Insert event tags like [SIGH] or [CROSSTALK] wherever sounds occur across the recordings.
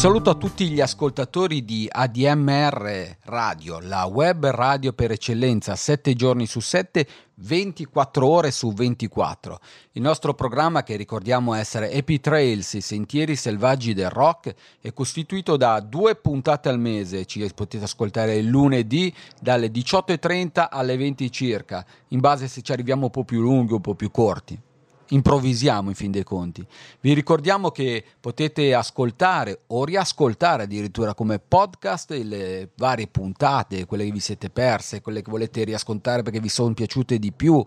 Saluto a tutti gli ascoltatori di ADMR Radio, la web radio per eccellenza, 7 giorni su 7, 24 ore su 24. Il nostro programma, che ricordiamo essere Happy Trails, i sentieri selvaggi del rock, è costituito da due puntate al mese. Ci potete ascoltare il lunedì dalle 18.30 alle 20 circa, in base se ci arriviamo un po' più lunghi o un po' più corti improvvisiamo in fin dei conti. Vi ricordiamo che potete ascoltare o riascoltare addirittura come podcast le varie puntate, quelle che vi siete perse, quelle che volete riascoltare perché vi sono piaciute di più,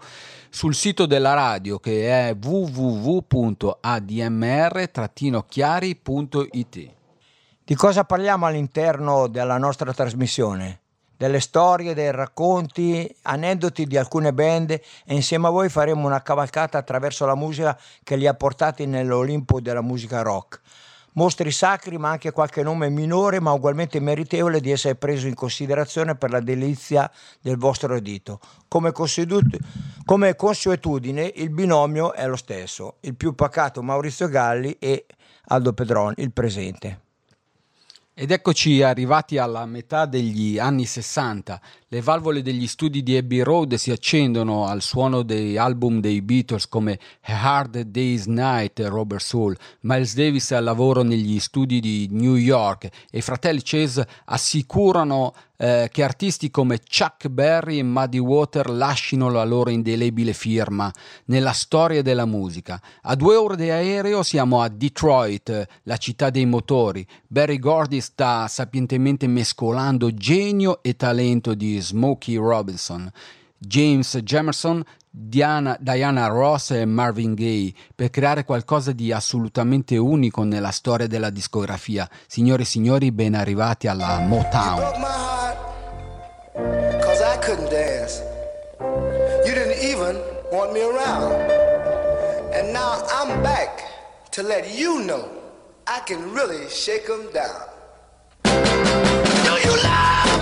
sul sito della radio che è www.admr-chiari.it. Di cosa parliamo all'interno della nostra trasmissione? Delle storie, dei racconti, aneddoti di alcune band e insieme a voi faremo una cavalcata attraverso la musica che li ha portati nell'Olimpo della musica rock. Mostri sacri, ma anche qualche nome minore, ma ugualmente meritevole di essere preso in considerazione per la delizia del vostro edito. Come, come consuetudine, il binomio è lo stesso: il più pacato Maurizio Galli e Aldo Pedron, il presente. Ed eccoci arrivati alla metà degli anni 60. Le valvole degli studi di Abbey Road si accendono al suono dei album dei Beatles come A Hard Day's Night Robert Soul. Miles Davis è al lavoro negli studi di New York e i fratelli Chase assicurano eh, che artisti come Chuck Berry e Muddy Water lasciano la loro indelebile firma nella storia della musica. A due ore di aereo siamo a Detroit, la città dei motori. Barry Gordy sta sapientemente mescolando genio e talento di Smokey Robinson. James Jamerson Diana, Diana, Ross e Marvin Gaye per creare qualcosa di assolutamente unico nella storia della discografia. Signore e signori, ben arrivati alla Motown. Cause I couldn't dance. You didn't even want me around. And now I'm back to let you know I can really shake them down. Do you love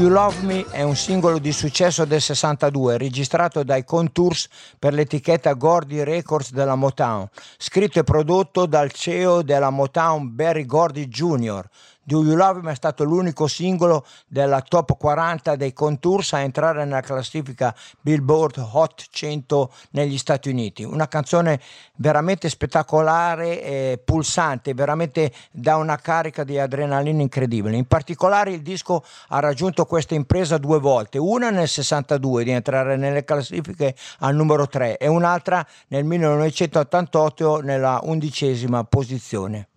You Love Me è un singolo di successo del 62, registrato dai Contours per l'etichetta Gordy Records della Motown, scritto e prodotto dal CEO della Motown Barry Gordy Jr., Do You Love Me è stato l'unico singolo della top 40 dei Contours a entrare nella classifica Billboard Hot 100 negli Stati Uniti. Una canzone veramente spettacolare e pulsante, veramente da una carica di adrenalina incredibile. In particolare il disco ha raggiunto questa impresa due volte, una nel 62 di entrare nelle classifiche al numero 3 e un'altra nel 1988 nella undicesima posizione.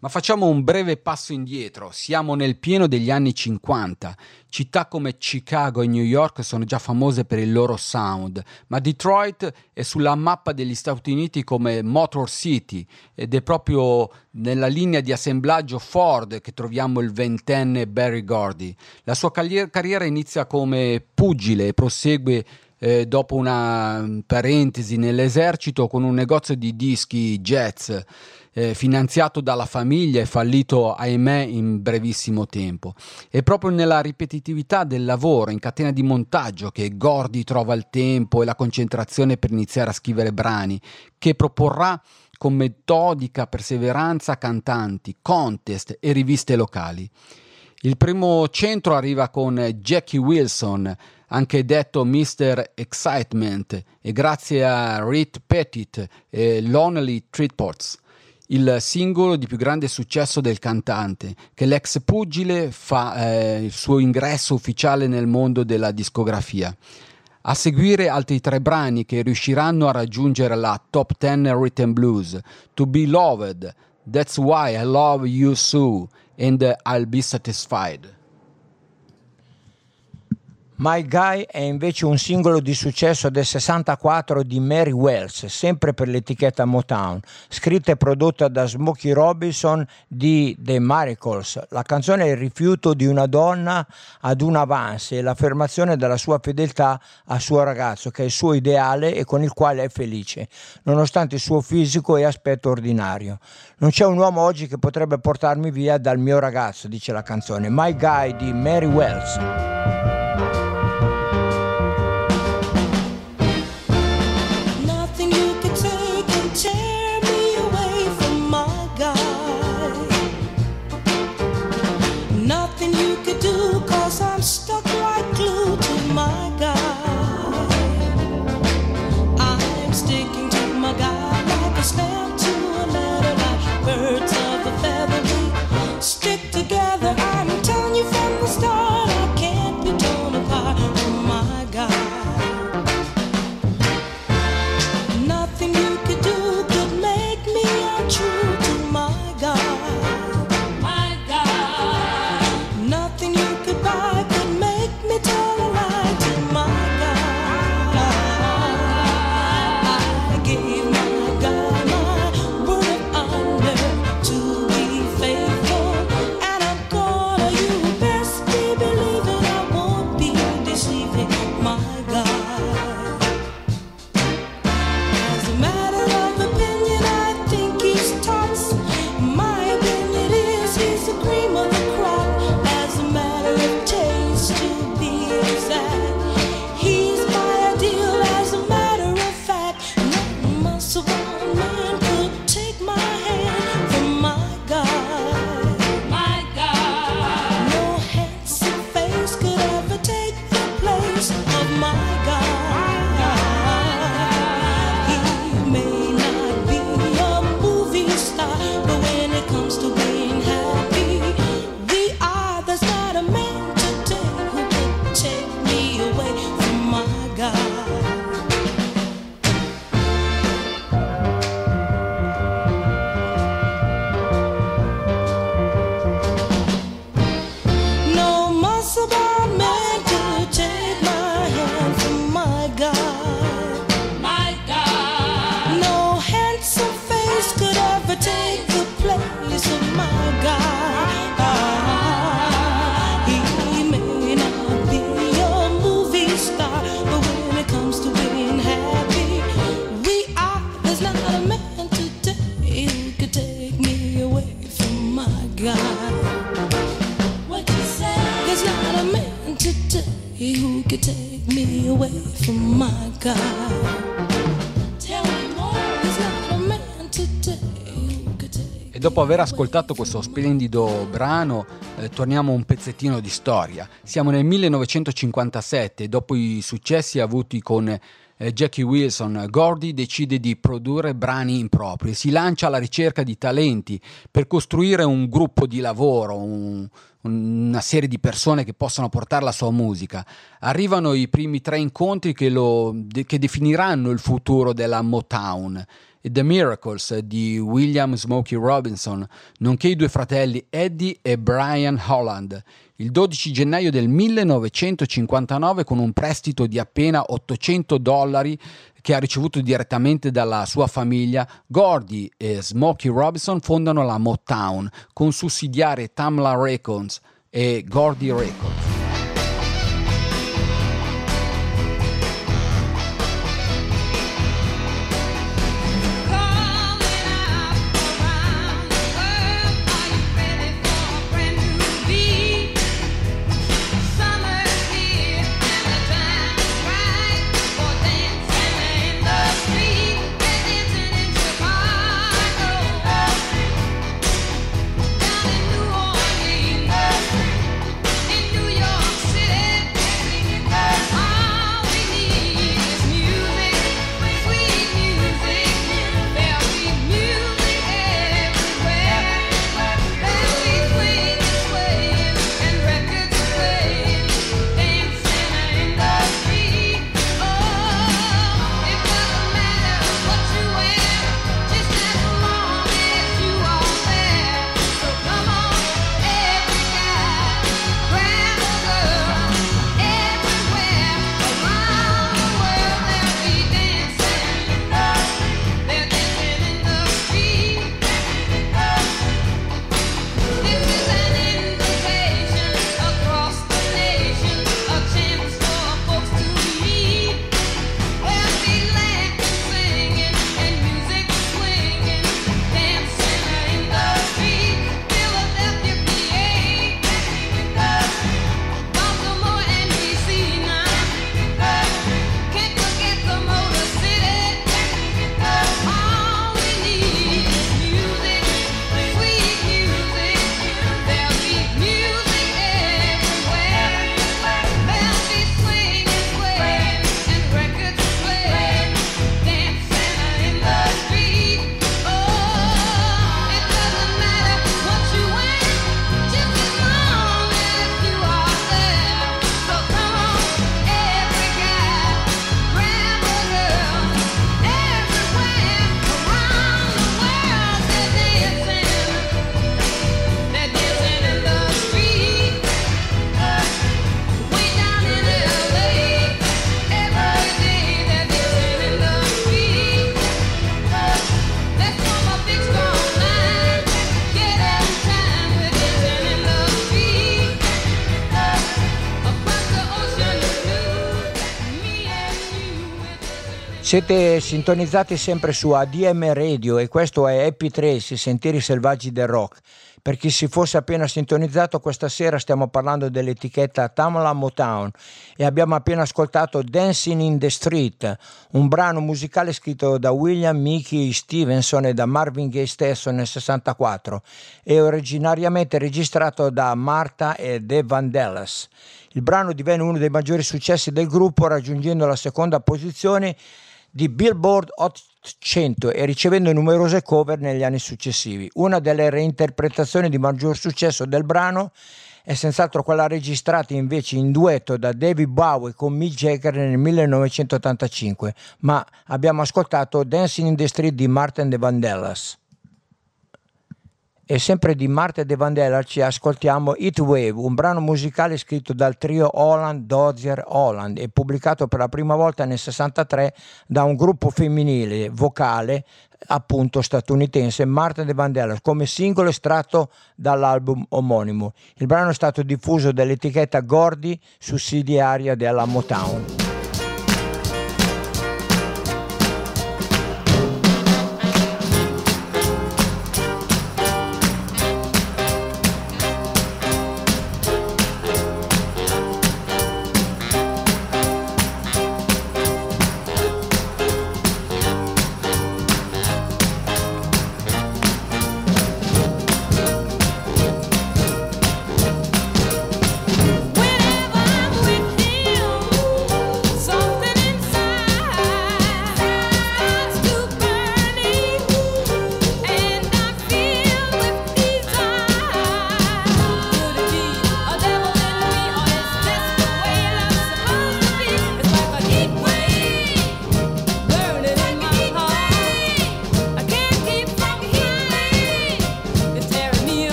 Ma facciamo un breve passo indietro, siamo nel pieno degli anni 50. Città come Chicago e New York sono già famose per il loro sound, ma Detroit è sulla mappa degli Stati Uniti come Motor City ed è proprio nella linea di assemblaggio Ford che troviamo il ventenne Barry Gordy. La sua carriera inizia come pugile e prosegue eh, dopo una parentesi nell'esercito con un negozio di dischi jazz eh, finanziato dalla famiglia e fallito, ahimè, in brevissimo tempo. È proprio nella ripetitività del lavoro in catena di montaggio che Gordy trova il tempo e la concentrazione per iniziare a scrivere brani, che proporrà con metodica perseveranza cantanti, contest e riviste locali. Il primo centro arriva con Jackie Wilson, anche detto Mr. Excitement, e grazie a Reed Pettit e Lonely Treatports il singolo di più grande successo del cantante, che l'ex pugile fa eh, il suo ingresso ufficiale nel mondo della discografia. A seguire altri tre brani che riusciranno a raggiungere la top 10 Written Blues, To Be Loved, That's Why I Love You So, and I'll Be Satisfied. My Guy è invece un singolo di successo del 64 di Mary Wells, sempre per l'etichetta Motown, scritta e prodotta da Smokey Robinson di The Miracles. La canzone è il rifiuto di una donna ad un avance e l'affermazione della sua fedeltà al suo ragazzo, che è il suo ideale e con il quale è felice, nonostante il suo fisico e aspetto ordinario. Non c'è un uomo oggi che potrebbe portarmi via dal mio ragazzo, dice la canzone. My Guy di Mary Wells. Aver ascoltato questo splendido brano, eh, torniamo un pezzettino di storia. Siamo nel 1957 e dopo i successi avuti con eh, Jackie Wilson, Gordy decide di produrre brani impropri, si lancia alla ricerca di talenti per costruire un gruppo di lavoro, un- una serie di persone che possano portare la sua musica. Arrivano i primi tre incontri che, lo- che definiranno il futuro della Motown. The Miracles di William Smokey Robinson, nonché i due fratelli Eddie e Brian Holland. Il 12 gennaio del 1959 con un prestito di appena 800 dollari che ha ricevuto direttamente dalla sua famiglia, Gordy e Smokey Robinson fondano la Motown con sussidiarie Tamla Records e Gordy Records. Siete sintonizzati sempre su ADM Radio e questo è Happy Trace, i sentieri selvaggi del rock. Per chi si fosse appena sintonizzato, questa sera stiamo parlando dell'etichetta Tamla Motown e abbiamo appena ascoltato Dancing in the Street, un brano musicale scritto da William Mickey Stevenson e da Marvin Gaye stesso nel 64 e originariamente registrato da Martha e The Vandellas. Il brano divenne uno dei maggiori successi del gruppo raggiungendo la seconda posizione di Billboard Hot 100 e ricevendo numerose cover negli anni successivi. Una delle reinterpretazioni di maggior successo del brano è senz'altro quella registrata invece in duetto da David Bowie con Mick Jagger nel 1985, ma abbiamo ascoltato Dancing in the Street di Martin de Vandellas. E sempre di Marta De Vandella ci ascoltiamo Heat Wave, un brano musicale scritto dal trio Holland Dozier Holland e pubblicato per la prima volta nel 63 da un gruppo femminile vocale appunto statunitense Marta De Vandellas come singolo estratto dall'album omonimo. Il brano è stato diffuso dall'etichetta Gordy, sussidiaria della Motown.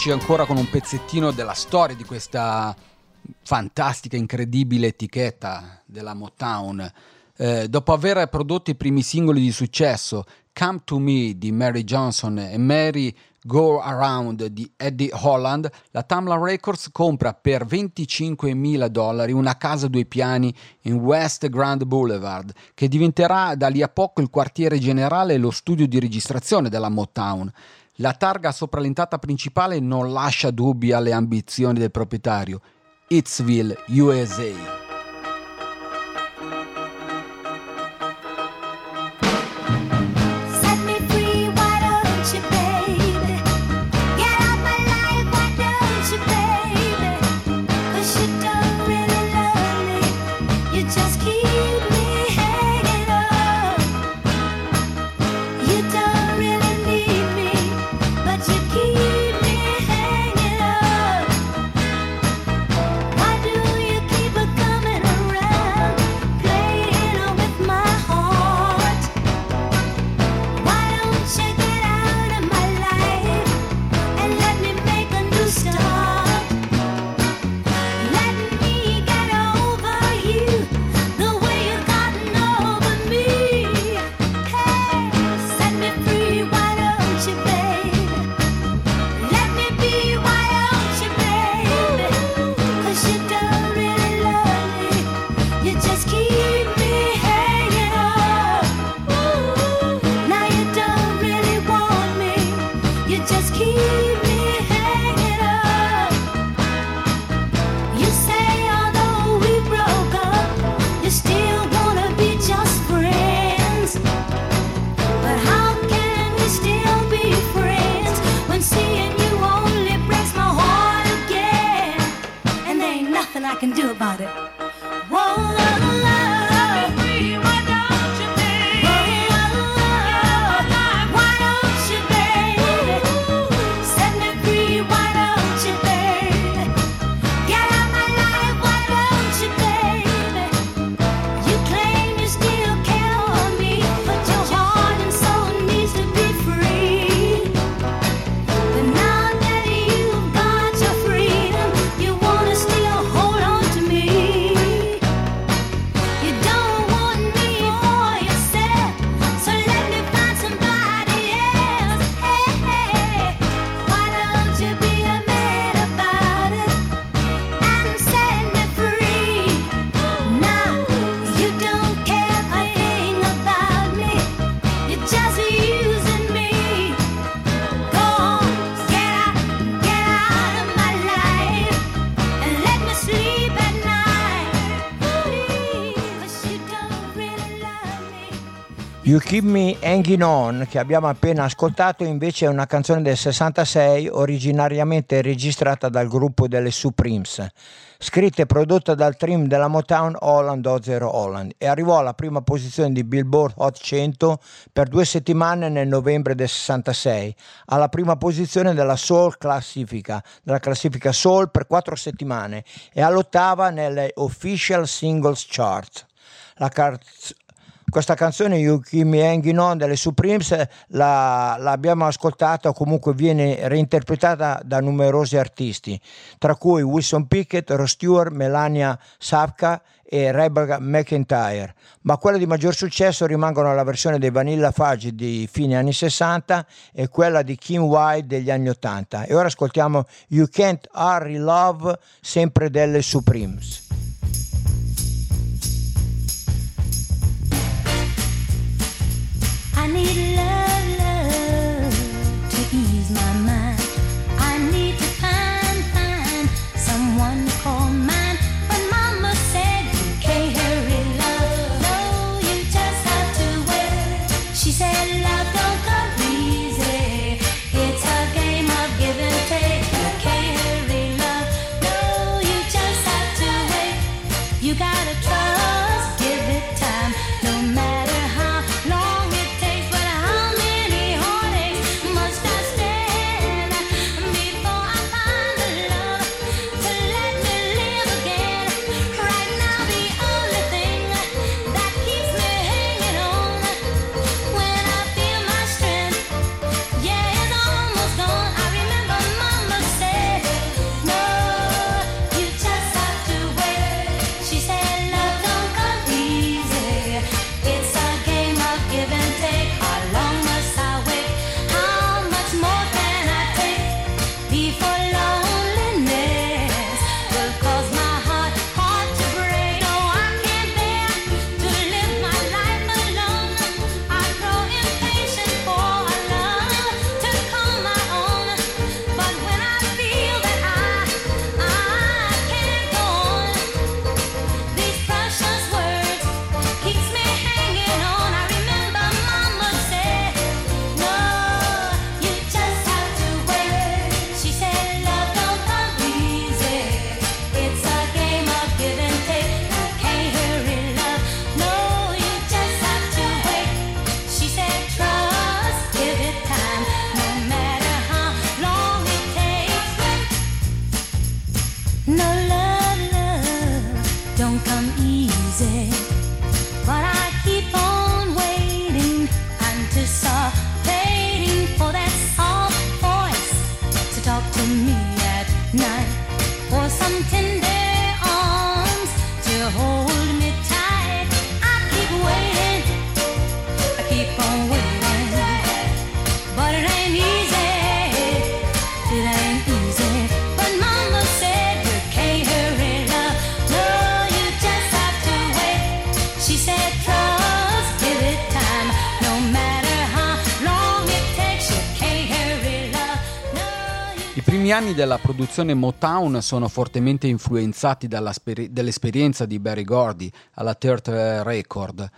Eccoci ancora con un pezzettino della storia di questa fantastica, incredibile etichetta della Motown. Eh, dopo aver prodotto i primi singoli di successo, Come to Me di Mary Johnson e Mary Go Around di Eddie Holland, la Tamla Records compra per 25 mila dollari una casa a due piani in West Grand Boulevard, che diventerà da lì a poco il quartiere generale e lo studio di registrazione della Motown. La targa sopra l'entrata principale non lascia dubbi alle ambizioni del proprietario. Hitsville, USA. You Keep Me Hanging On, che abbiamo appena ascoltato, invece è una canzone del 66, originariamente registrata dal gruppo delle Supremes, scritta e prodotta dal trim della Motown Holland Ozero Holland. E arrivò alla prima posizione di Billboard Hot 100 per due settimane nel novembre del 66, alla prima posizione della Soul classifica, della classifica Soul per quattro settimane. E all'ottava nelle Official Singles Chart. La car- questa canzone You Keep Me Hanging On delle Supremes la, l'abbiamo ascoltata o comunque viene reinterpretata da numerosi artisti, tra cui Wilson Pickett, Rod Stewart, Melania Sapka e Rebecca McIntyre, ma quella di maggior successo rimangono la versione dei Vanilla Fudge di fine anni 60 e quella di Kim Wilde degli anni 80. E ora ascoltiamo You Can't Hurry Love, sempre delle Supremes. Need love, night. Primi anni della produzione Motown sono fortemente influenzati dall'esperienza di Barry Gordy alla Third Record.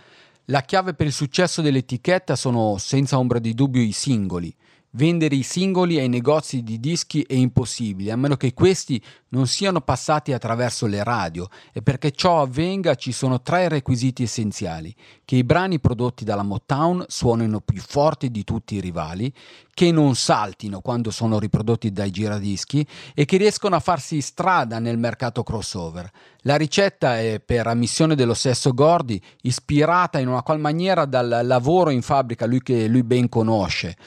La chiave per il successo dell'etichetta sono senza ombra di dubbio i singoli. Vendere i singoli ai negozi di dischi è impossibile, a meno che questi non siano passati attraverso le radio e perché ciò avvenga ci sono tre requisiti essenziali, che i brani prodotti dalla Motown suonino più forti di tutti i rivali, che non saltino quando sono riprodotti dai giradischi e che riescono a farsi strada nel mercato crossover. La ricetta è, per ammissione dello stesso Gordy, ispirata in una qual maniera dal lavoro in fabbrica lui che lui ben conosce.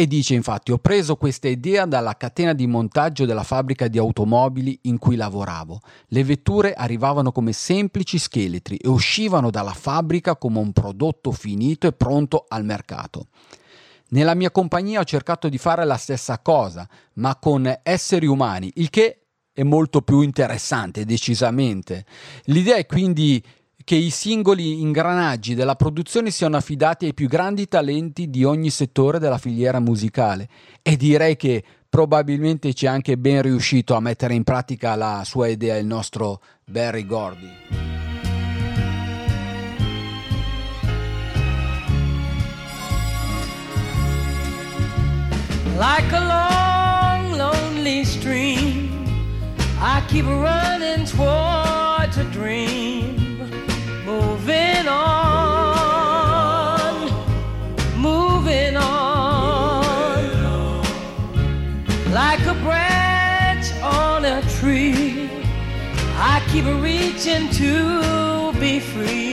E dice infatti ho preso questa idea dalla catena di montaggio della fabbrica di automobili in cui lavoravo. Le vetture arrivavano come semplici scheletri e uscivano dalla fabbrica come un prodotto finito e pronto al mercato. Nella mia compagnia ho cercato di fare la stessa cosa, ma con esseri umani, il che è molto più interessante, decisamente. L'idea è quindi che i singoli ingranaggi della produzione siano affidati ai più grandi talenti di ogni settore della filiera musicale e direi che probabilmente ci è anche ben riuscito a mettere in pratica la sua idea il nostro Barry Gordy. Like a long, lonely stream, I keep running towards a dream, moving on, moving on. Like a branch on a tree, I keep reaching to be free,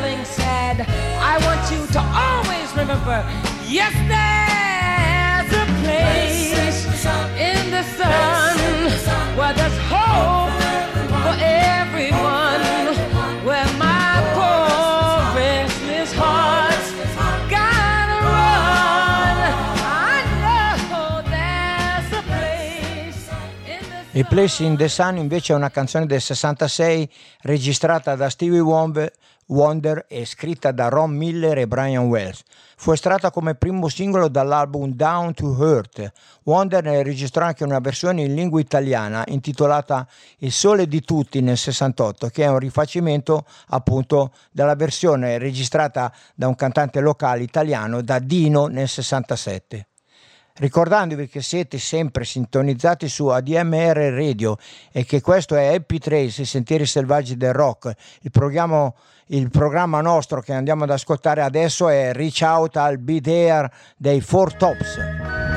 feeling sad, I want you to always remember yes, there's a place in the sun where there's hope for everyone, where my poor restless heart's gotta run. I know there's a place in the Il Place in the Sun invece è una canzone del 66 registrata da Stevie Wonder, Wonder e scritta da Ron Miller e Brian Wells. Fu estratta come primo singolo dall'album Down to Earth. Wonder ne registrò anche una versione in lingua italiana intitolata Il sole di tutti nel 68, che è un rifacimento appunto della versione registrata da un cantante locale italiano da Dino nel 67 ricordandovi che siete sempre sintonizzati su ADMR Radio e che questo è Happy Trace, i sentieri selvaggi del rock. Il programma, il programma nostro che andiamo ad ascoltare adesso è Reach Out al Be There dei Four Tops.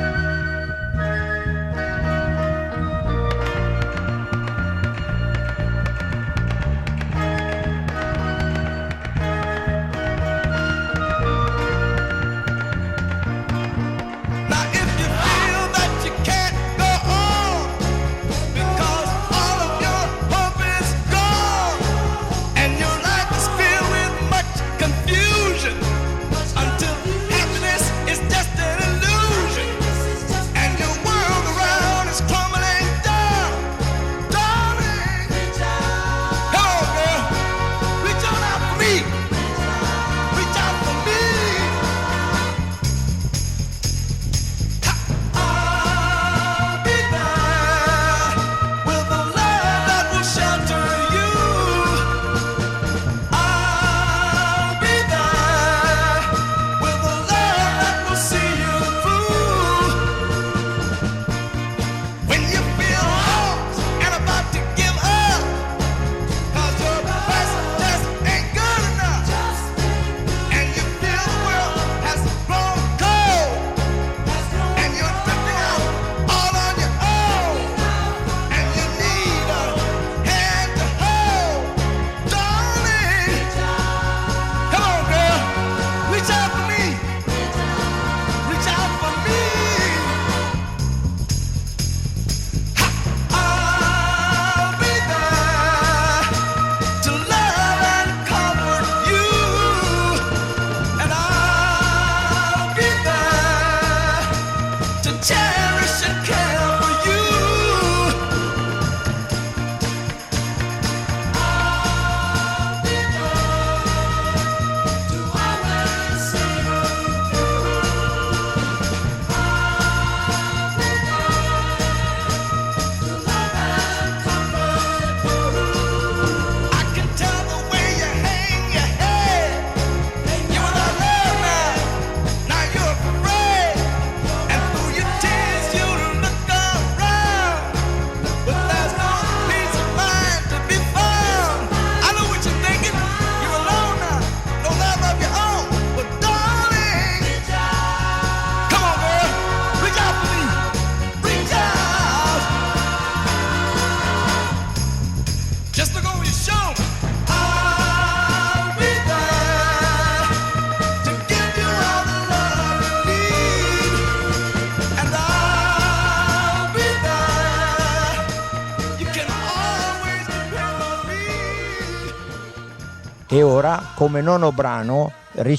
Come nono brano,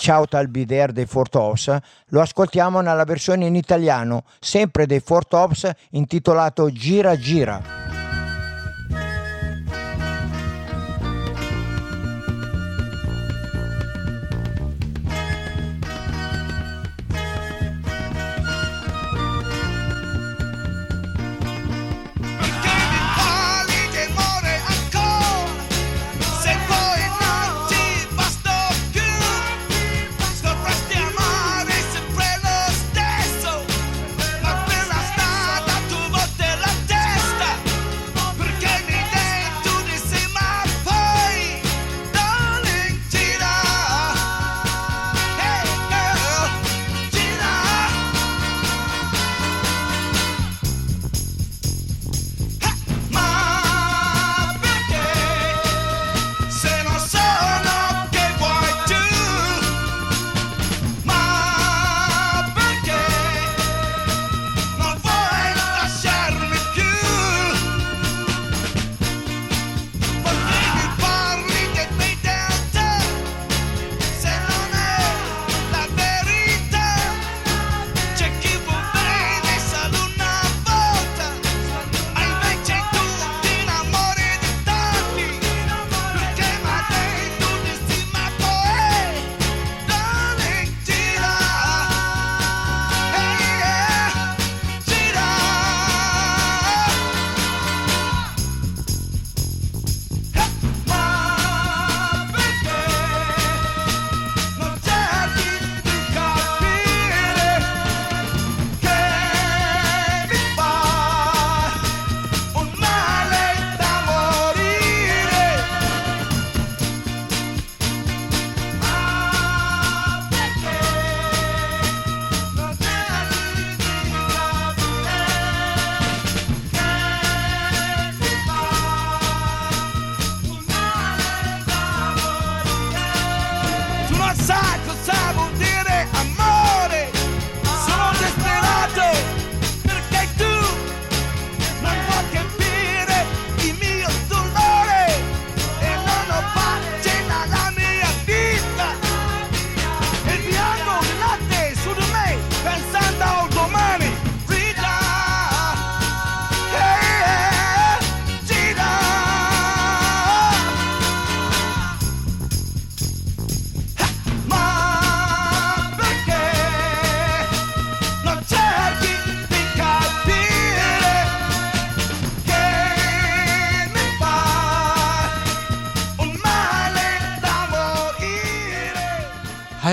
Out al There dei Four Tops, lo ascoltiamo nella versione in italiano, sempre dei Four Tops, intitolato Gira Gira.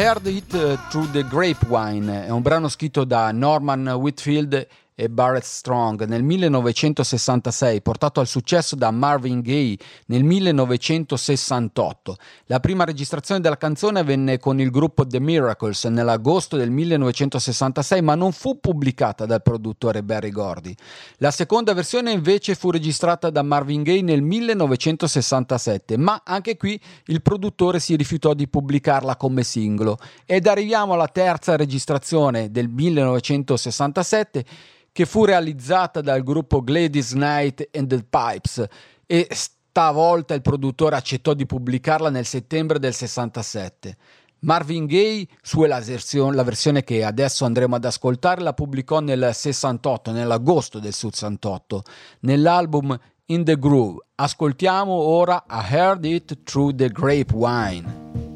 Heard It eh, Through the Grapevine è un brano scritto da Norman Whitfield e Barrett Strong nel 1966, portato al successo da Marvin Gaye nel 1968. La prima registrazione della canzone avvenne con il gruppo The Miracles nell'agosto del 1966, ma non fu pubblicata dal produttore Barry Gordy. La seconda versione invece fu registrata da Marvin Gaye nel 1967, ma anche qui il produttore si rifiutò di pubblicarla come singolo. Ed arriviamo alla terza registrazione del 1967 che fu realizzata dal gruppo Gladys Knight and the Pipes e stavolta il produttore accettò di pubblicarla nel settembre del 67. Marvin Gaye, su la, versione, la versione che adesso andremo ad ascoltare, la pubblicò nel 68, nell'agosto del 68, nell'album In the Groove. Ascoltiamo ora I Heard It Through the Grapevine.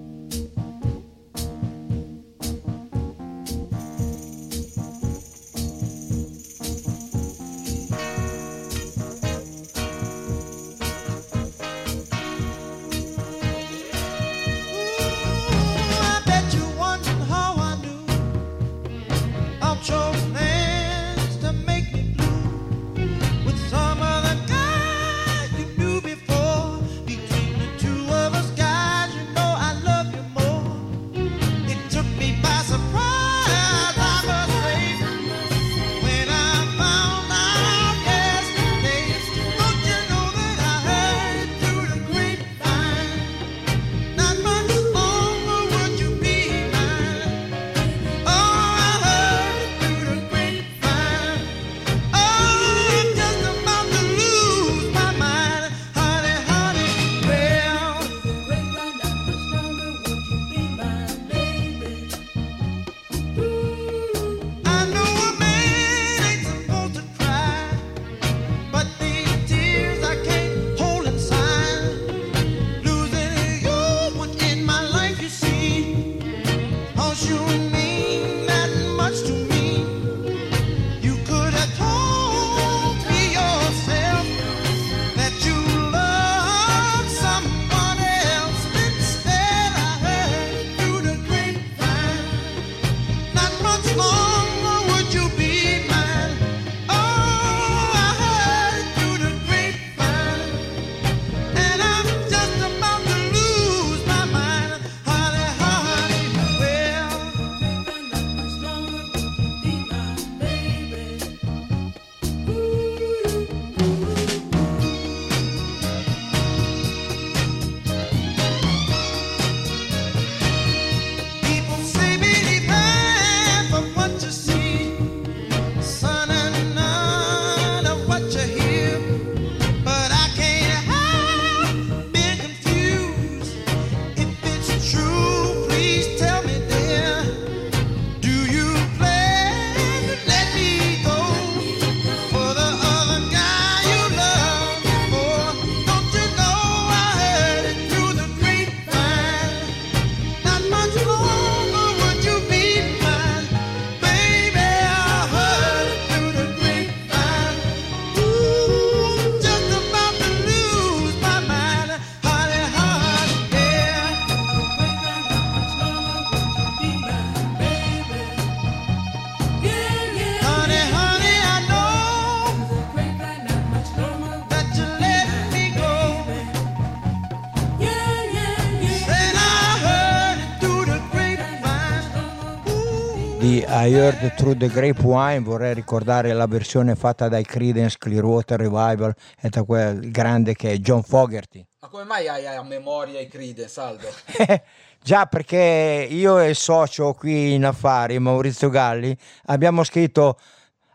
I Heard Through the Grapevine, vorrei ricordare la versione fatta dai Creedence Clearwater Revival e da quel grande che è John Fogerty. Ma come mai hai a memoria i Creedence, Saldo? [LAUGHS] Già perché io e il socio qui in affari, Maurizio Galli, abbiamo scritto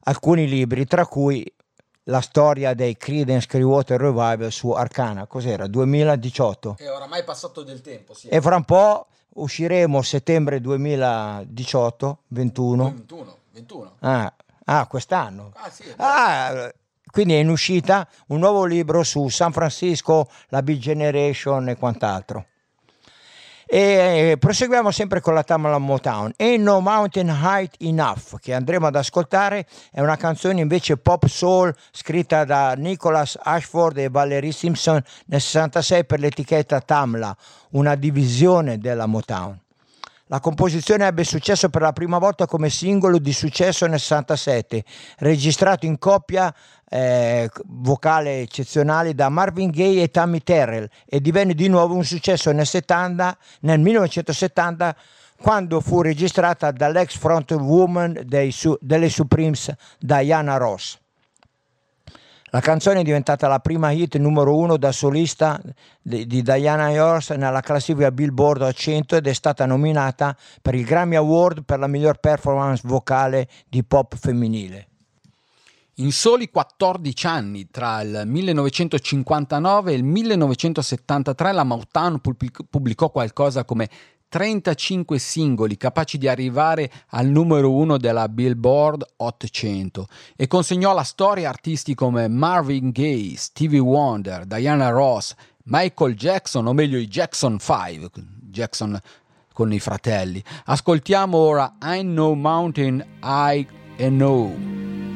alcuni libri, tra cui la storia dei Creedence Clearwater Revival su Arcana, cos'era? 2018. È oramai passato del tempo, sì. E fra un po' usciremo settembre 2018, 21. 21, 21. Ah, ah, quest'anno. Ah, sì. Ah, quindi è in uscita un nuovo libro su San Francisco, la Big Generation e quant'altro. E eh, proseguiamo sempre con la Tamala Motown. Ain't No Mountain Height Enough, che andremo ad ascoltare, è una canzone invece pop soul scritta da Nicholas Ashford e Valerie Simpson nel 66 per l'etichetta Tamla, una divisione della Motown. La composizione ebbe successo per la prima volta come singolo di successo nel 67, registrato in coppia eh, vocale eccezionali da Marvin Gaye e Tammy Terrell e divenne di nuovo un successo nel, 70, nel 1970 quando fu registrata dall'ex frontwoman dei delle Supremes Diana Ross. La canzone è diventata la prima hit numero uno da solista di Diana Ross nella classifica Billboard a 100 ed è stata nominata per il Grammy Award per la miglior performance vocale di pop femminile. In soli 14 anni, tra il 1959 e il 1973, la Motown pubblic- pubblicò qualcosa come 35 singoli capaci di arrivare al numero uno della Billboard 800 e consegnò alla storia artisti come Marvin Gaye, Stevie Wonder, Diana Ross, Michael Jackson, o meglio i Jackson 5, Jackson con i fratelli. Ascoltiamo ora I Know Mountain, I Know.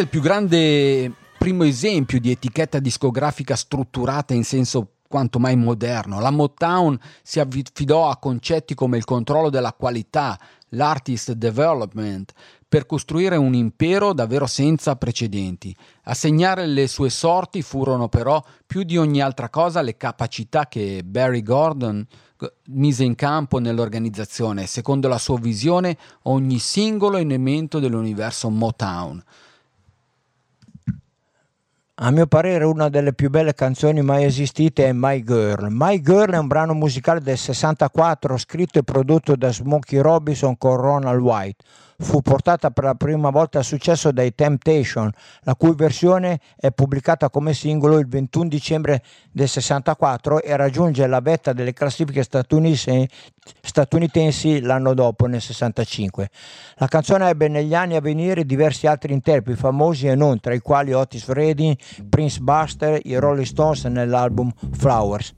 Forse il più grande primo esempio di etichetta discografica strutturata in senso quanto mai moderno. La Motown si affidò a concetti come il controllo della qualità, l'artist development, per costruire un impero davvero senza precedenti. A segnare le sue sorti furono però più di ogni altra cosa le capacità che Barry Gordon mise in campo nell'organizzazione. Secondo la sua visione, ogni singolo elemento dell'universo Motown. A mio parere una delle più belle canzoni mai esistite è My Girl. My Girl è un brano musicale del 64 scritto e prodotto da Smokey Robinson con Ronald White. Fu portata per la prima volta a successo dai Temptation, la cui versione è pubblicata come singolo il 21 dicembre del 64 e raggiunge la vetta delle classifiche statunitensi, statunitensi l'anno dopo, nel 65. La canzone ebbe negli anni a venire diversi altri interpreti famosi e non, tra i quali Otis Redding, Prince Buster, i Rolling Stones nell'album Flowers.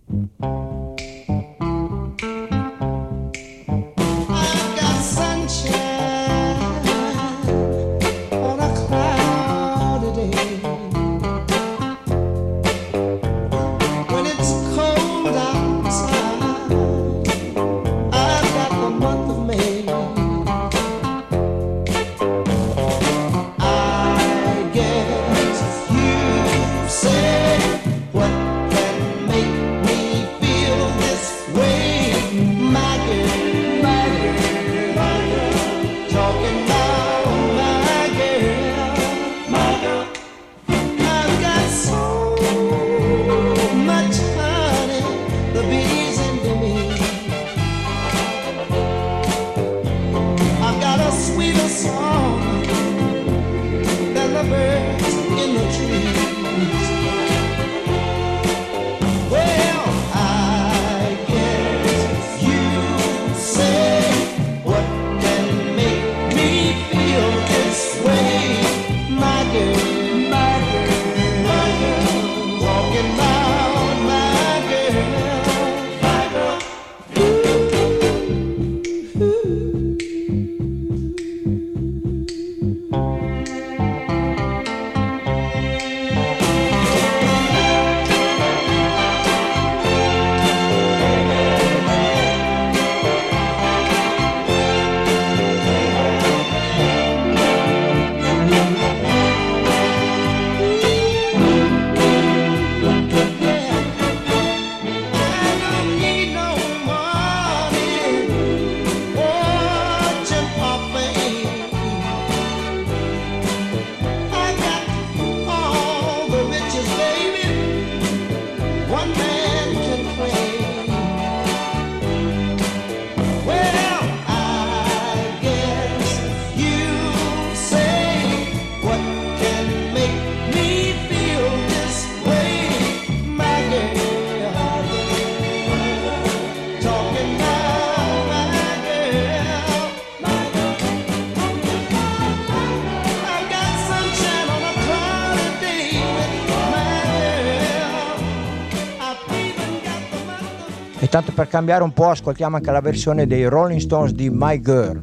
Tanto per cambiare un po' ascoltiamo anche la versione dei Rolling Stones di My Girl.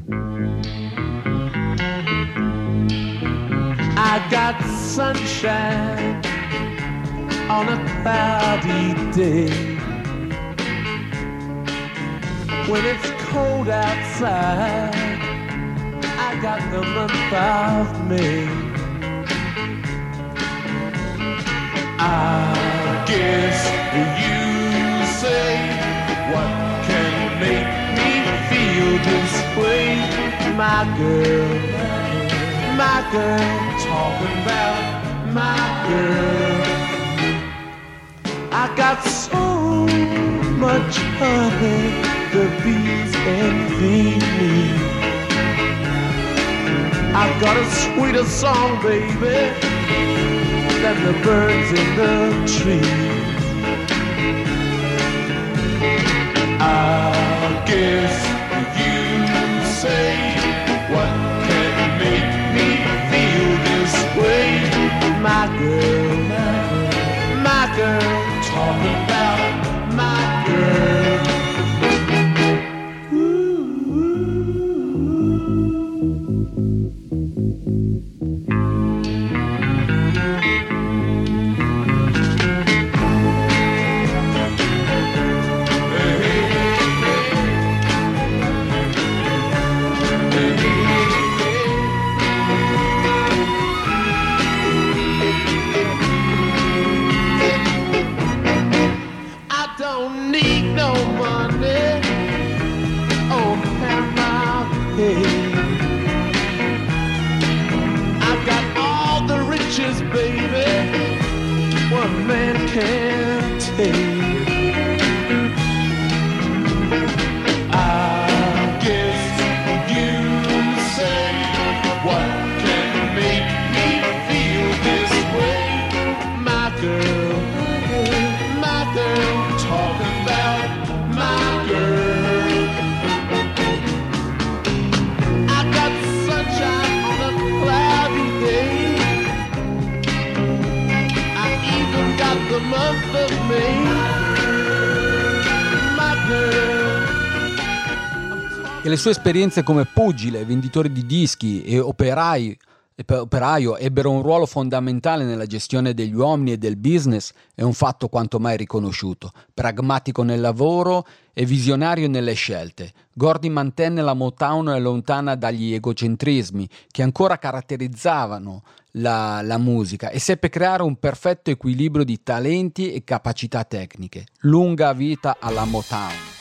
I got sunshine on a cloudy day. When it's cold outside, I got the month of May. I guess you my girl my girl, talking about my girl. I got so much honey, the bees envy me. I got a sweeter song, baby, than the birds in the trees. I guess you say my girl, Le sue esperienze come pugile, venditore di dischi e operai, per- operaio ebbero un ruolo fondamentale nella gestione degli uomini e del business è un fatto quanto mai riconosciuto. Pragmatico nel lavoro e visionario nelle scelte, Gordy mantenne la Motown lontana dagli egocentrismi che ancora caratterizzavano la, la musica e seppe creare un perfetto equilibrio di talenti e capacità tecniche. Lunga vita alla Motown.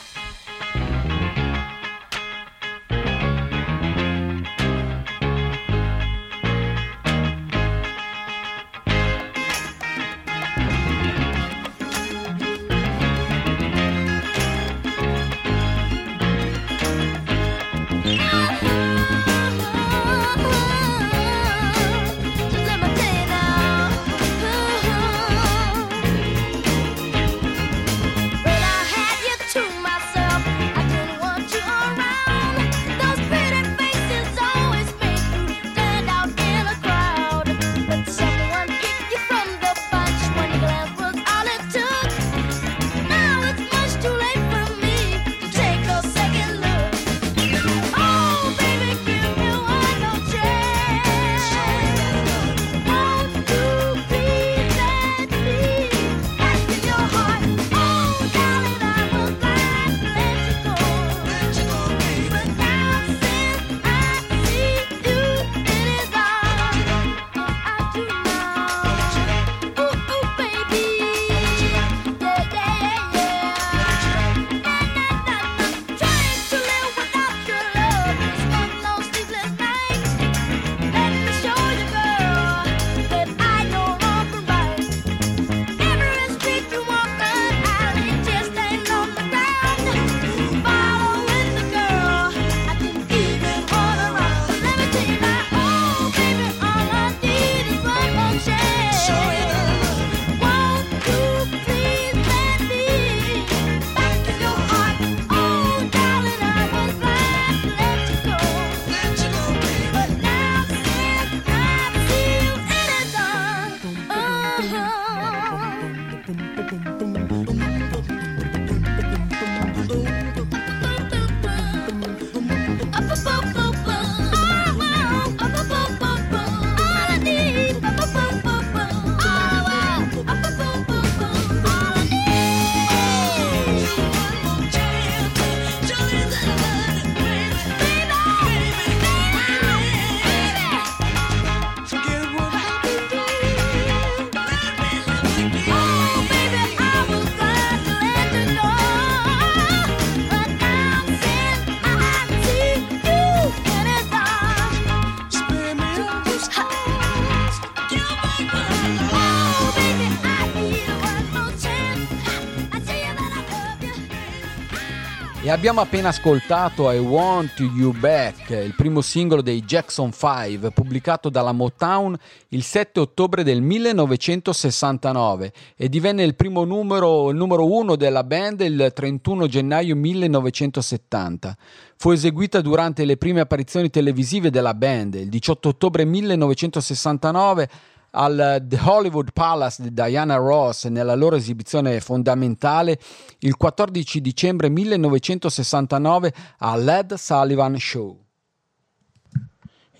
Abbiamo appena ascoltato I Want You Back, il primo singolo dei Jackson 5, pubblicato dalla Motown il 7 ottobre del 1969 e divenne il primo numero, il numero uno della band il 31 gennaio 1970. Fu eseguita durante le prime apparizioni televisive della band, il 18 ottobre 1969 al The Hollywood Palace di Diana Ross nella loro esibizione fondamentale il 14 dicembre 1969 all'Ed Sullivan Show.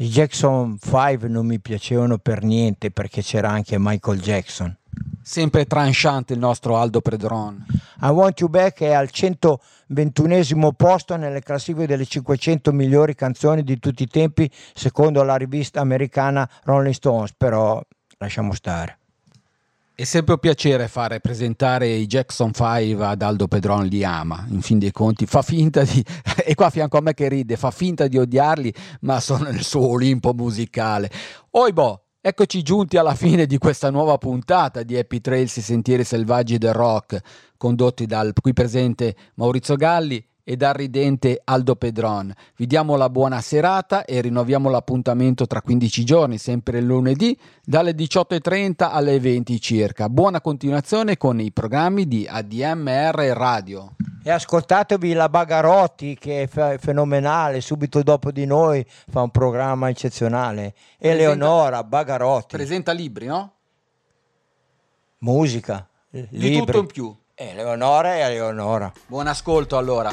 I Jackson 5 non mi piacevano per niente perché c'era anche Michael Jackson. Sempre tranchante il nostro Aldo Predron. I Want You Back è al 121 posto nelle classifiche delle 500 migliori canzoni di tutti i tempi secondo la rivista americana Rolling Stones, però lasciamo stare. È sempre un piacere fare presentare i Jackson 5 ad Aldo Pedron, li ama, in fin dei conti, fa finta di, [LAUGHS] e qua a fianco a me che ride, fa finta di odiarli, ma sono nel suo Olimpo musicale. Oibo, eccoci giunti alla fine di questa nuova puntata di Happy Trails i sentieri selvaggi del rock, condotti dal qui presente Maurizio Galli e dal ridente Aldo Pedron. Vi diamo la buona serata e rinnoviamo l'appuntamento tra 15 giorni, sempre il lunedì, dalle 18.30 alle 20 circa. Buona continuazione con i programmi di ADMR Radio. E ascoltatevi la Bagarotti che è fe- fenomenale, subito dopo di noi fa un programma eccezionale. Eleonora Bagarotti, Presenta libri, no? musica, Di libri. tutto in più. Eleonora e Eleonora. Buon ascolto allora.